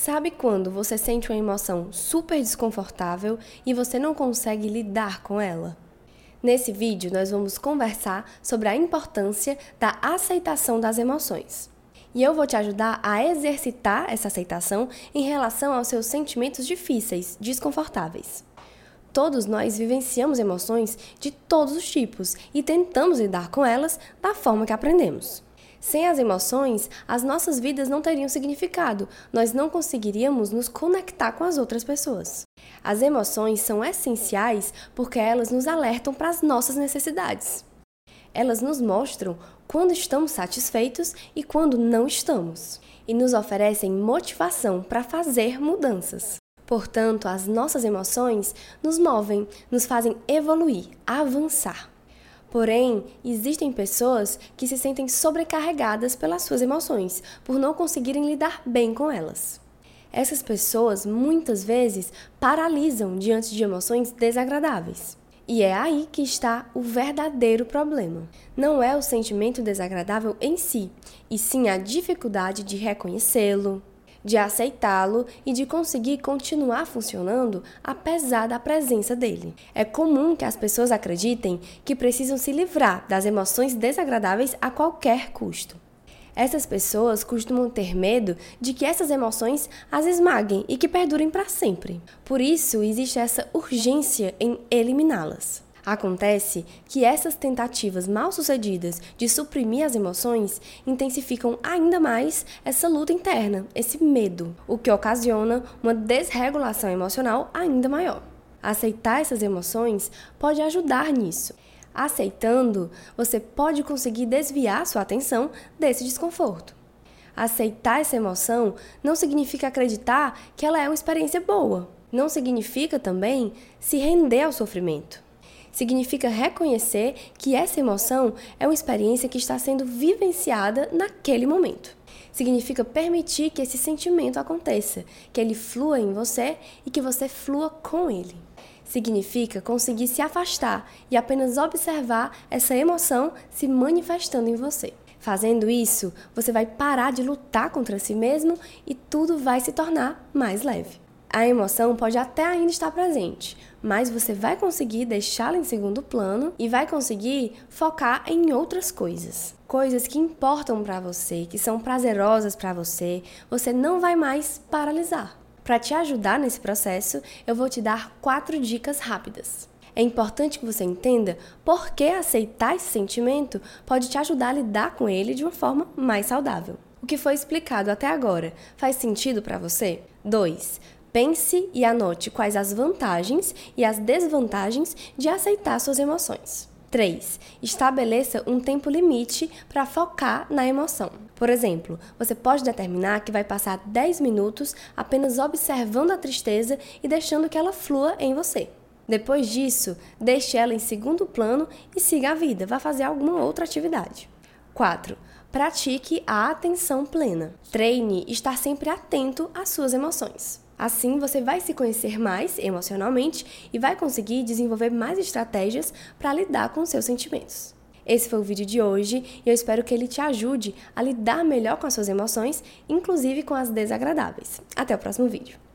Sabe quando você sente uma emoção super desconfortável e você não consegue lidar com ela? Nesse vídeo, nós vamos conversar sobre a importância da aceitação das emoções. E eu vou te ajudar a exercitar essa aceitação em relação aos seus sentimentos difíceis, desconfortáveis. Todos nós vivenciamos emoções de todos os tipos e tentamos lidar com elas da forma que aprendemos. Sem as emoções, as nossas vidas não teriam significado, nós não conseguiríamos nos conectar com as outras pessoas. As emoções são essenciais porque elas nos alertam para as nossas necessidades. Elas nos mostram quando estamos satisfeitos e quando não estamos, e nos oferecem motivação para fazer mudanças. Portanto, as nossas emoções nos movem, nos fazem evoluir, avançar. Porém, existem pessoas que se sentem sobrecarregadas pelas suas emoções, por não conseguirem lidar bem com elas. Essas pessoas muitas vezes paralisam diante de emoções desagradáveis. E é aí que está o verdadeiro problema. Não é o sentimento desagradável em si, e sim a dificuldade de reconhecê-lo, de aceitá-lo e de conseguir continuar funcionando apesar da presença dele. É comum que as pessoas acreditem que precisam se livrar das emoções desagradáveis a qualquer custo. Essas pessoas costumam ter medo de que essas emoções as esmaguem e que perdurem para sempre. Por isso, existe essa urgência em eliminá-las. Acontece que essas tentativas mal sucedidas de suprimir as emoções intensificam ainda mais essa luta interna, esse medo, o que ocasiona uma desregulação emocional ainda maior. Aceitar essas emoções pode ajudar nisso. Aceitando, você pode conseguir desviar sua atenção desse desconforto. Aceitar essa emoção não significa acreditar que ela é uma experiência boa. Não significa também se render ao sofrimento significa reconhecer que essa emoção é uma experiência que está sendo vivenciada naquele momento. Significa permitir que esse sentimento aconteça, que ele flua em você e que você flua com ele. Significa conseguir se afastar e apenas observar essa emoção se manifestando em você. Fazendo isso, você vai parar de lutar contra si mesmo e tudo vai se tornar mais leve. A emoção pode até ainda estar presente, mas você vai conseguir deixá-la em segundo plano e vai conseguir focar em outras coisas. Coisas que importam para você, que são prazerosas para você, você não vai mais paralisar. Para te ajudar nesse processo, eu vou te dar quatro dicas rápidas. É importante que você entenda por que aceitar esse sentimento pode te ajudar a lidar com ele de uma forma mais saudável. O que foi explicado até agora faz sentido para você? 2. Pense e anote quais as vantagens e as desvantagens de aceitar suas emoções. 3. Estabeleça um tempo limite para focar na emoção. Por exemplo, você pode determinar que vai passar 10 minutos apenas observando a tristeza e deixando que ela flua em você. Depois disso, deixe ela em segundo plano e siga a vida, vá fazer alguma outra atividade. 4. Pratique a atenção plena. Treine estar sempre atento às suas emoções. Assim, você vai se conhecer mais emocionalmente e vai conseguir desenvolver mais estratégias para lidar com seus sentimentos. Esse foi o vídeo de hoje e eu espero que ele te ajude a lidar melhor com as suas emoções, inclusive com as desagradáveis. Até o próximo vídeo.